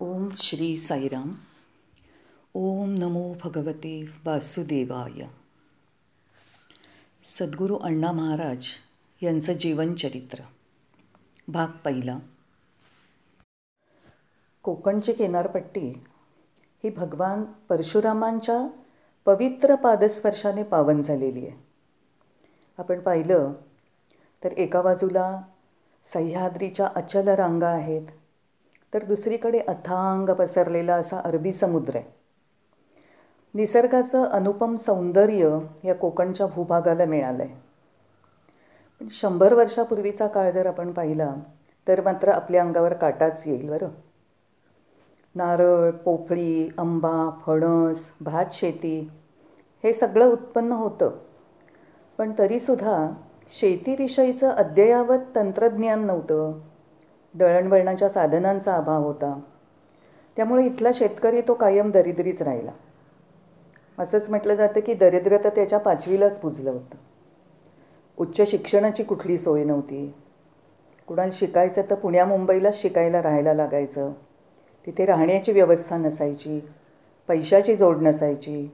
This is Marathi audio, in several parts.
ओम श्री साईराम. ओम नमो भगवते वासुदेवाय. सद्गुरू अण्णा महाराज यांचं जीवनचरित्र भाग पहिला. कोकणची किनारपट्टी ही भगवान परशुरामांच्या पवित्र पादस्पर्शाने पावन झालेली आहे. आपण पाहिलं तर एका बाजूला सह्याद्रीच्या अचल रांगा आहेत. तर दुसरीकडे अथांग पसरलेला असा अरबी समुद्र आहे. निसर्गाचं अनुपम सौंदर्य या कोकणच्या भूभागाला मिळालं आहे पण शंभर वर्षापूर्वीचा काळ जर आपण पाहिला तर मात्र आपल्या अंगावर काटाच येईल बरं. नारळ पोफळी आंबा फणस भात शेती हे सगळं उत्पन्न होतं. पण तरीसुद्धा शेतीविषयीचं अद्ययावत तंत्रज्ञान नव्हतं. दळणवळणाच्या साधनांचा अभाव होता. त्यामुळे इथला शेतकरी तो कायम दरिद्रीच राहिला. असंच म्हटलं जातं की दरिद्र तर त्याच्या पाचवीलाच पुजलं होतं. उच्च शिक्षणाची कुठली सोय नव्हती. कुणाला शिकायचं तर पुण्या मुंबईलाच शिकायला राहायला लागायचं. तिथे राहण्याची व्यवस्था नसायची. पैशाची जोड नसायची.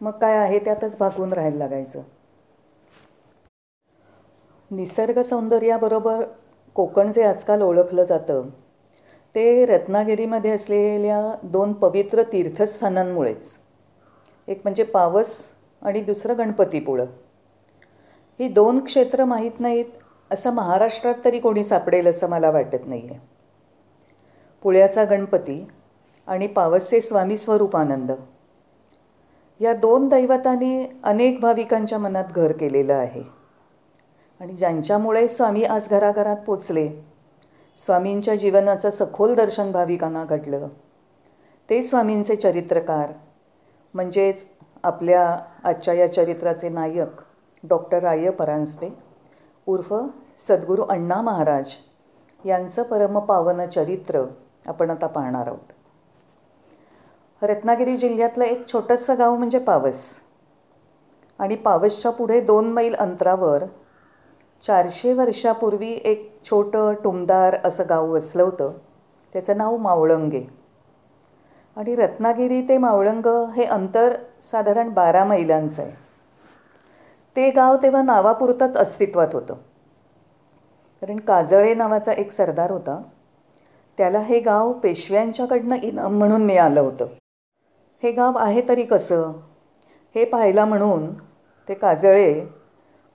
मग काय आहे त्यातच भागून राहायला लागायचं. निसर्ग सौंदर्याबरोबर कोकण जे आजकाल ओळखलं जातं ते रत्नागिरीमध्ये असलेल्या दोन पवित्र तीर्थस्थानांमुळेच. एक म्हणजे पावस आणि दुसरं गणपतीपुळं. ही दोन क्षेत्र माहीत नाहीत असं महाराष्ट्रात तरी कोणी सापडेल असं मला वाटत नाही आहे पुण्याचा गणपती आणि पावसचे स्वामी स्वरूपानंद. या दोन दैवतांनी अनेक भाविकांच्या मनात घर केलेलं आहे. आणि ज्यांच्यामुळे स्वामी आज घराघरात पोचले. स्वामींच्या जीवनाचं सखोल दर्शन भाविकांना घडलं. ते स्वामींचे चरित्रकार म्हणजेच आपल्या आजच्या या चरित्राचे नायक डॉक्टर राय परांजपे उर्फ सद्गुरू अण्णा महाराज यांचं परमपावन चरित्र आपण आता पाहणार आहोत. रत्नागिरी जिल्ह्यातलं एक छोटंसं गाव म्हणजे पावस. आणि पावसच्या पुढे दोन मैल अंतरावर चारशे वर्षापूर्वी एक छोटं टुमदार असं गाव वसलं होतं. त्याचं नाव मावळंगे. आणि रत्नागिरी ते मावळंग हे अंतर साधारण बारा मैलांचं आहे. ते गाव तेव्हा नावापुरतंच अस्तित्वात होतं. कारण काजळे नावाचा एक सरदार होता. त्याला हे गाव पेशव्यांच्याकडनं इनाम म्हणून मिळालं होतं. हे गाव आहे तरी कसं? हे पाहायला म्हणून ते काजळे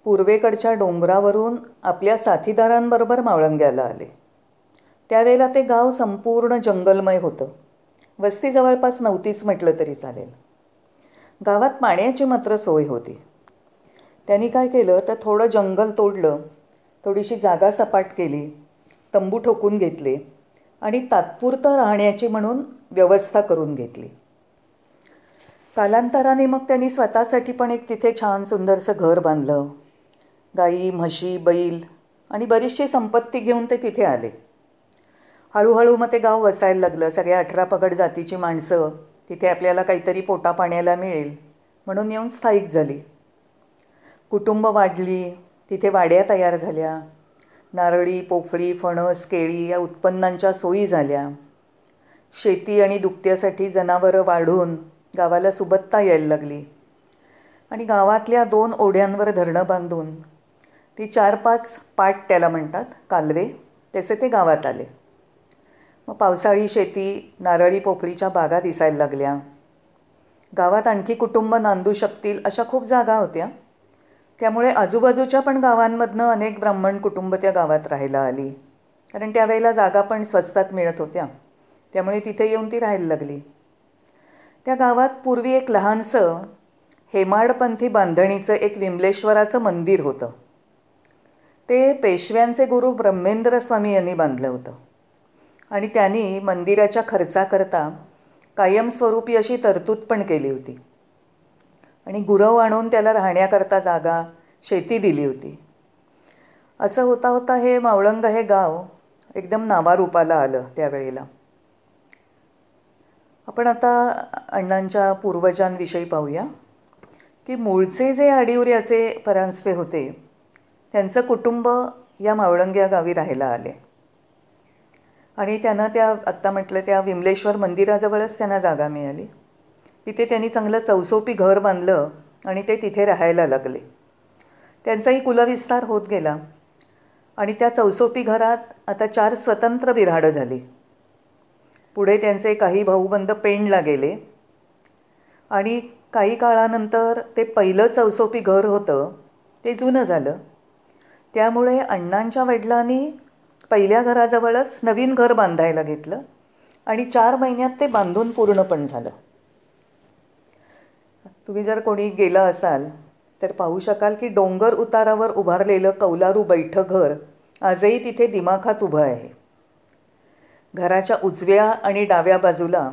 पूर्वेकडच्या डोंगरावरून आपल्या साथीदारांबरोबर मावळंग्याला आले. त्यावेळेला ते गाव संपूर्ण जंगलमय होतं. वस्ती जवळपास नव्हतीच म्हटलं तरी चालेल. गावात पाण्याची मात्र सोय होती. त्यांनी काय केलं तर थोडं जंगल तोडलं थोडीशी जागा सपाट केली तंबू ठोकून घेतले आणि तात्पुरतं राहण्याची म्हणून व्यवस्था करून घेतली. कालांतराने मग त्यांनी स्वतःसाठी पण एक तिथे छान सुंदरसं घर बांधलं. गाई म्हशी बैल आणि बरीचशी संपत्ती घेऊन ते तिथे आले. हळूहळू मग ते गाव वसायला लागलं. सगळ्या अठरा पगड जातीची माणसं तिथे आपल्याला काहीतरी पोटा पाण्याला मिळेल म्हणून येऊन स्थायिक झाली. कुटुंब वाढली तिथे वाड्या तयार झाल्या. नारळी पोफळी फणस केळी या उत्पन्नांच्या सोयी झाल्या. शेती आणि दुभत्यासाठी जनावरं वाढून गावाला सुबत्ता यायला लागली आणि गावातल्या दोन ओढ्यांवर धरणं बांधून ती चार पाच पाट त्याला म्हणतात कालवे. त्याचे ते गावात आले. मग पावसाळी शेती नारळी पोफळीच्या बागा दिसायला लागल्या. गावात आणखी कुटुंब नांदू शकतील अशा खूप जागा होत्या. त्यामुळे आजूबाजूच्या पण गावांमधनं अनेक ब्राह्मण कुटुंब त्या गावात राहायला आली. कारण त्यावेळेला जागा पण स्वस्तात मिळत होत्या. त्यामुळे तिथे येऊन ती राहायला लागली. त्या गावात पूर्वी एक लहानसं हेमाडपंथी बांधणीचं एक विमलेश्वराचं मंदिर होतं. ते पेशव्यांचे गुरु ब्रह्मेंद्र स्वामी यांनी बांधलं होतं. आणि त्यांनी मंदिराच्या खर्चाकरता कायमस्वरूपी अशी तरतूद पण केली होती. आणि गुरव आणून त्याला राहण्याकरता जागा शेती दिली होती. असं होता होता हे मावळंग हे गाव एकदम नावारूपाला आलं त्यावेळेला. आपण आता अण्णांच्या पूर्वजांविषयी पाहूया की मूळचे जे आडिवऱ्याचे परांजपे होते त्यांचं कुटुंब या मावळंग्या गावी राहायला आले. आणि त्यांना त्या आत्ता म्हटलं त्या विमलेश्वर मंदिराजवळच त्यांना जागा मिळाली. तिथे त्यांनी चांगलं चौसोपी घर बांधलं आणि ते तिथे राहायला लागले. त्यांचाही कुलविस्तार होत गेला. आणि त्या चौसोपी घरात आता चार स्वतंत्र बिऱ्हाडं झाली. पुढे त्यांचे काही भाऊबंद पेंडला गेले. आणि काही काळानंतर ते पहिलं चौसोपी घर होतं ते जुनं झालं. त्यामुळे अण्णांच्या वडिलांनी पहिल्या घराजवळच नवीन घर बांधायला घेतलं आणि चार महिन्यात ते बांधून पूर्ण पण झालं. तुम्ही जर कोणी गेला असाल तर पाहू शकाल की डोंगर उतारावर उभारलेलं कौलारू बैठं घर आजही तिथे दिमाखात उभं आहे. घराच्या उजव्या आणि डाव्या बाजूला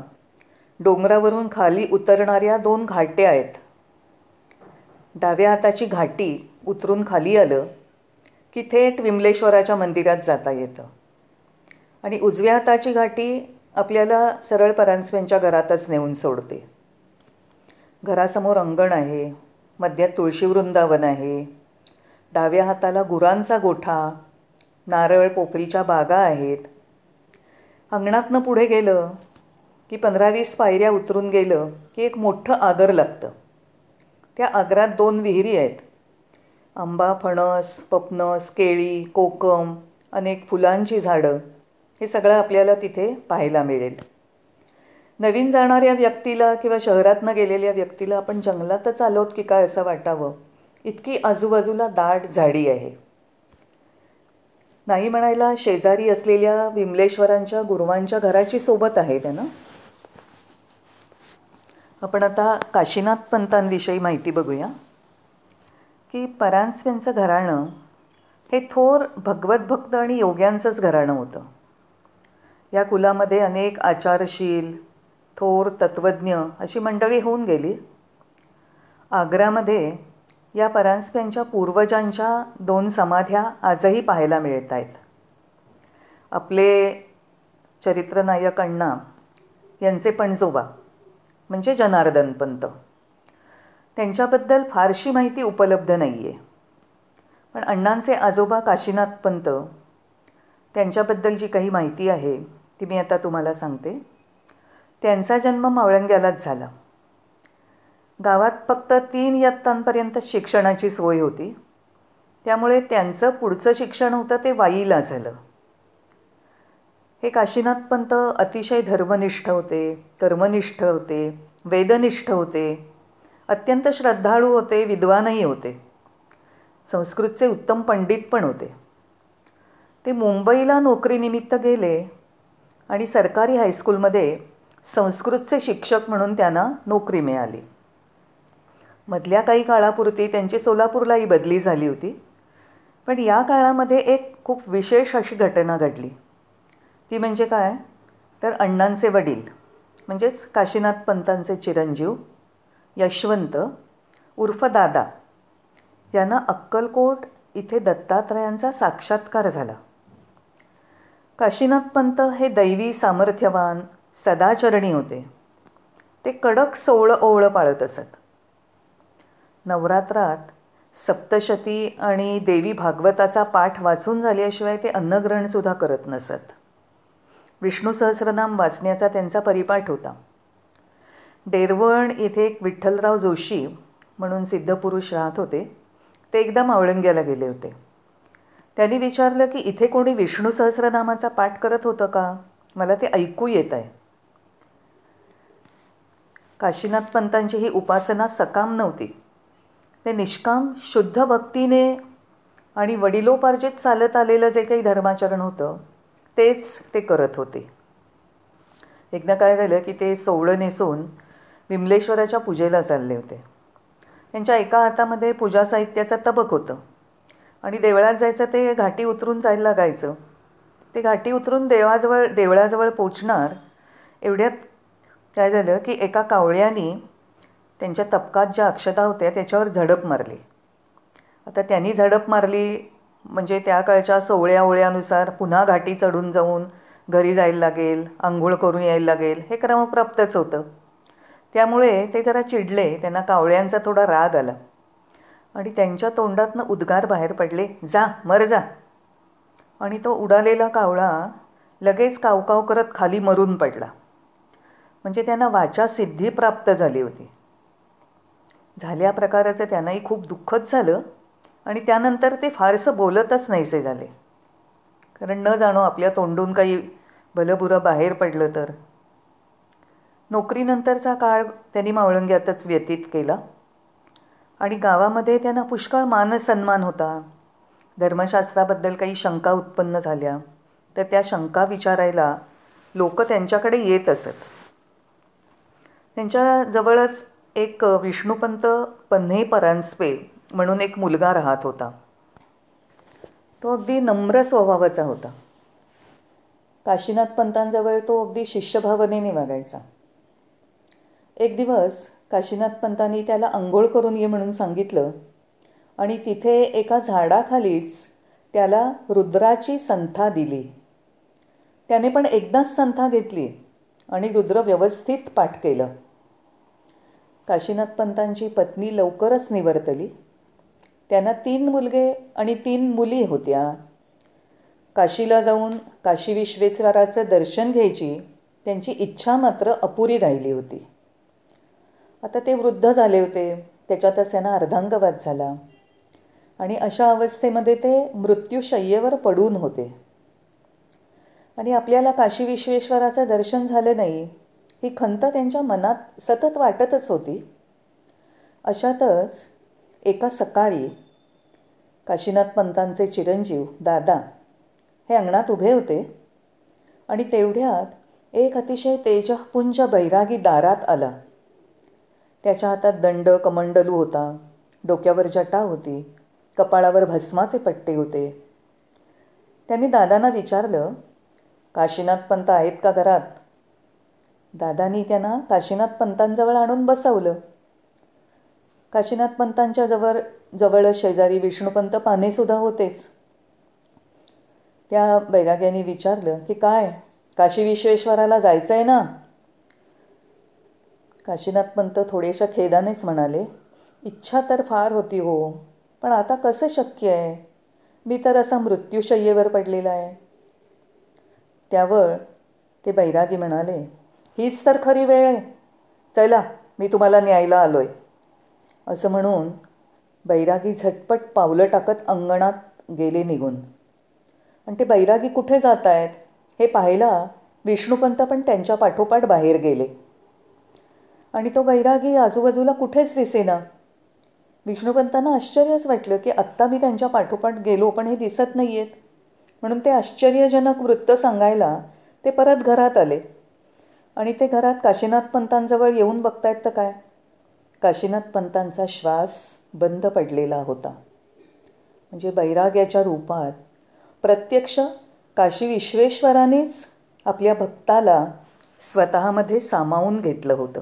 डोंगरावरून खाली उतरणाऱ्या दोन घाट्या आहेत. डाव्या हाताची घाटी उतरून खाली आलं की थेट विमलेश्वराच्या मंदिरात जाता येतं. आणि उजव्या हाताची घाटी आपल्याला सरळ परांजपेंच्या घरातच नेऊन सोडते. घरासमोर अंगण आहे मध्यात तुळशी वृंदावन आहे डाव्या हाताला गुरांचा गोठा नारळ पोफळीच्या बागा आहेत. अंगणातनं पुढे गेलं की पंधरा वीस पायऱ्या उतरून गेलं की एक मोठं आगर लागतं. त्या आगरात दोन विहिरी आहेत. आंबा फणस पपनस केळी कोकम अनेक फुलांची झाडं हे सगळं आपल्याला तिथे पाहायला मिळेल. नवीन जाणाऱ्या व्यक्तीला किंवा शहरातनं गेलेल्या व्यक्तीला आपण जंगलातच आलोत की काय असं वाटावं? इतकी आजूबाजूला दाट झाडी आहे. नाही म्हणायला शेजारी असलेल्या विमलेश्वरांच्या गुरुवांच्या घराची सोबत आहे त्यानं. आपण आता काशीनाथ पंतांविषयी माहिती बघूया. की परांजपेंचं घराणं हे थोर भगवतभक्त आणि योग्यांचंच घराणं होतं. या कुलामध्ये अनेक आचारशील थोर तत्त्वज्ञ अशी मंडळी होऊन गेली. आग्र्यामध्ये या परांजपेंच्या पूर्वजांच्या दोन समाध्या आजही पाहायला मिळत आहेत. आपले चरित्रनायक अण्णा यांचे पणजोबा म्हणजे जनार्दन पंत. त्यांच्याबद्दल फारशी माहिती उपलब्ध नाही आहे पण अण्णांचे आजोबा काशीनाथ पंत त्यांच्याबद्दल जी काही माहिती आहे ती मी आता तुम्हाला सांगते. त्यांचा जन्म मावळंग्यालाच झाला. गावात फक्त तीन इयत्तांपर्यंत शिक्षणाची सोय होती. त्यामुळे त्यांचं पुढचं शिक्षण होतं ते वाईला झालं. हे काशीनाथ पंत अतिशय धर्मनिष्ठ होते कर्मनिष्ठ होते वेदनिष्ठ होते. अत्यंत श्रद्धाळू होते विद्वानही होते. संस्कृतचे उत्तम पंडित पण होते. ते मुंबईला नोकरीनिमित्त गेले आणि सरकारी हायस्कूलमध्ये संस्कृतचे शिक्षक म्हणून त्यांना नोकरी मिळाली. मधल्या काही काळापुरती त्यांची सोलापूरलाही बदली झाली होती. पण या काळामध्ये एक खूप विशेष अशी घटना घडली. ती म्हणजे काय? तर अण्णांचे वडील म्हणजेच काशीनाथ पंतांचे चिरंजीव यशवंत उर्फ दादा यांना अक्कलकोट इथे दत्तात्रयांचा साक्षात्कार झाला. काशीनाथ पंत हे दैवी सामर्थ्यवान सदाचरणी होते. ते कडक सोवळं ओवळं पाळत असत. नवरात्रात सप्तशती आणि देवी भागवताचा पाठ वाचून झाल्याशिवाय ते अन्नग्रहणसुद्धा करत नसत. विष्णू सहस्रनाम वाचण्याचा त्यांचा परिपाठ होता. डेरवण येथे एक विठ्ठलराव जोशी म्हणून सिद्धपुरुष राहत होते. ते एकदा मावळंग्याला गेले होते. त्यांनी विचारलं की इथे कोणी विष्णू सहस्रनामाचा पाठ करत होतं का? मला ते ऐकू येत आहे. काशीनाथ पंतांची ही उपासना सकाम नव्हती. ते निष्काम शुद्ध भक्तीने आणि वडिलोपार्जित चालत आलेलं जे काही धर्माचरण होतं तेच ते करत होते. एकदा काय झालं की ते सोवळं नेसून विमलेश्वराच्या पूजेला चालले होते. त्यांच्या एका हातामध्ये पूजा साहित्याचं तबक होतं. आणि देवळात जायचं ते घाटी उतरून जायला लागायचं. ते घाटी उतरून देवाजवळ देवळाजवळ पोचणार एवढ्यात काय झालं की एका कावळ्यानी त्यांच्या तबकात ज्या अक्षता होत्या त्याच्यावर झडप मारली. आता त्यांनी झडप मारली म्हणजे त्या काळच्या सोवळ्या ओळ्यानुसार पुन्हा घाटी चढून जाऊन घरी जायला लागेल आंघोळ करून यायला लागेल हे क्रमप्राप्तच होतं. त्यामुळे ते जरा चिडले त्यांना कावळ्यांचा थोडा राग आला. आणि त्यांच्या तोंडातनं उद्गार बाहेर पडले जा मर जा. आणि तो उडालेला कावळा लगेच कावकाव करत खाली मरून पडला. म्हणजे त्यांना वाचा सिद्धी प्राप्त झाली होती. झाल्या प्रकाराचं त्यांनाही खूप दुःखच झालं आणि त्यानंतर ते फारसं बोलतच नाहीसे झाले. कारण न जाणो आपल्या तोंडून काही भलंबुरं बाहेर पडलं तर. नोकरीनंतरचा काळ त्यांनी मावळंग्यातच व्यतीत केला. आणि गावामध्ये त्यांना पुष्कळ मानसन्मान होता. धर्मशास्त्राबद्दल काही शंका उत्पन्न झाल्या तर त्या शंका विचारायला लोक त्यांच्याकडे येत असत. त्यांच्याजवळच एक विष्णुपंत पन्हे परांजपे म्हणून एक मुलगा राहत होता. तो अगदी नम्र स्वभावाचा होता. काशीनाथ पंतांजवळ तो अगदी शिष्यभावनेने वागायचा. एक दिवस काशीनाथ पंतांनी त्याला अंघोळ करून ये म्हणून सांगितलं आणि तिथे एका झाडाखालीच त्याला रुद्राची संथा दिली. त्याने पण एकदाच संथा घेतली आणि रुद्र व्यवस्थित पाठ केलं. काशीनाथ पंतांची पत्नी लवकरच निवर्तली. त्यांना तीन मुलगे आणि तीन मुली होत्या. काशीला जाऊन काशी विश्वेश्वराचं दर्शन घ्यायची त्यांची इच्छा मात्र अपुरी राहिली होती. आता ते वृद्ध झाले होते. त्याच्यातच त्यांना अर्धांगवाद झाला. आणि अशा अवस्थेमध्ये ते मृत्यूशय्येवर पडून होते. आणि आपल्याला काशी विश्वेश्वराचं दर्शन झालं नाही ही खंत त्यांच्या मनात सतत वाटतच होती. अशातच एका सकाळी काशीनाथ पंतांचे चिरंजीव दादा हे अंगणात उभे होते आणि तेवढ्यात एक अतिशय तेजपुंज बैरागी दारात आला. त्याच्या हातात दंड कमंडलू होता. डोक्यावर जटा होती. कपाळावर भस्माचे पट्टे होते. त्यांनी दादांना विचारलं काशीनाथ पंत आहेत का घरात? दादानी त्यांना काशीनाथ पंतांजवळ आणून बसवलं. काशीनाथ पंतांच्या जवळ जवळ शेजारी विष्णुपंत पानेसुद्धा होतेच. त्या बैराग्याने विचारलं की काय? काशी विश्वेश्वराला जायचं आहे ना? काशीनाथ पंत थोडेशा खेदानेच म्हणाले इच्छा तर फार होती हो पण आता कसं शक्य आहे? मी तर असा मृत्यूशय्येवर पडलेला आहे. त्यावर ते बैरागी म्हणाले हीच तर खरी वेळ आहे. चला मी तुम्हाला न्यायला आलो आहे असं म्हणून बैरागी झटपट पावलं टाकत अंगणात गेले निघून. आणि ते बैरागी कुठे जात आहेत हे पाहायला विष्णुपंत पण त्यांच्या पाठोपाठ बाहेर गेले. आणि तो बैरागी आजूबाजूला कुठेच दिसेना. विष्णुपंतांना आश्चर्यच वाटलं की आत्ता मी त्यांच्या पाठोपाठ गेलो पण हे दिसत नाही आहेत म्हणून ते आश्चर्यजनक वृत्त सांगायला ते परत घरात आले. आणि ते घरात काशीनाथ पंतांजवळ येऊन बघतायत तर काय? काशीनाथ पंतांचा श्वास बंद पडलेला होता. म्हणजे बैराग्याच्या रूपात प्रत्यक्ष काशी विश्वेश्वरानेच आपल्या भक्ताला स्वतःमध्ये सामावून घेतलं होतं.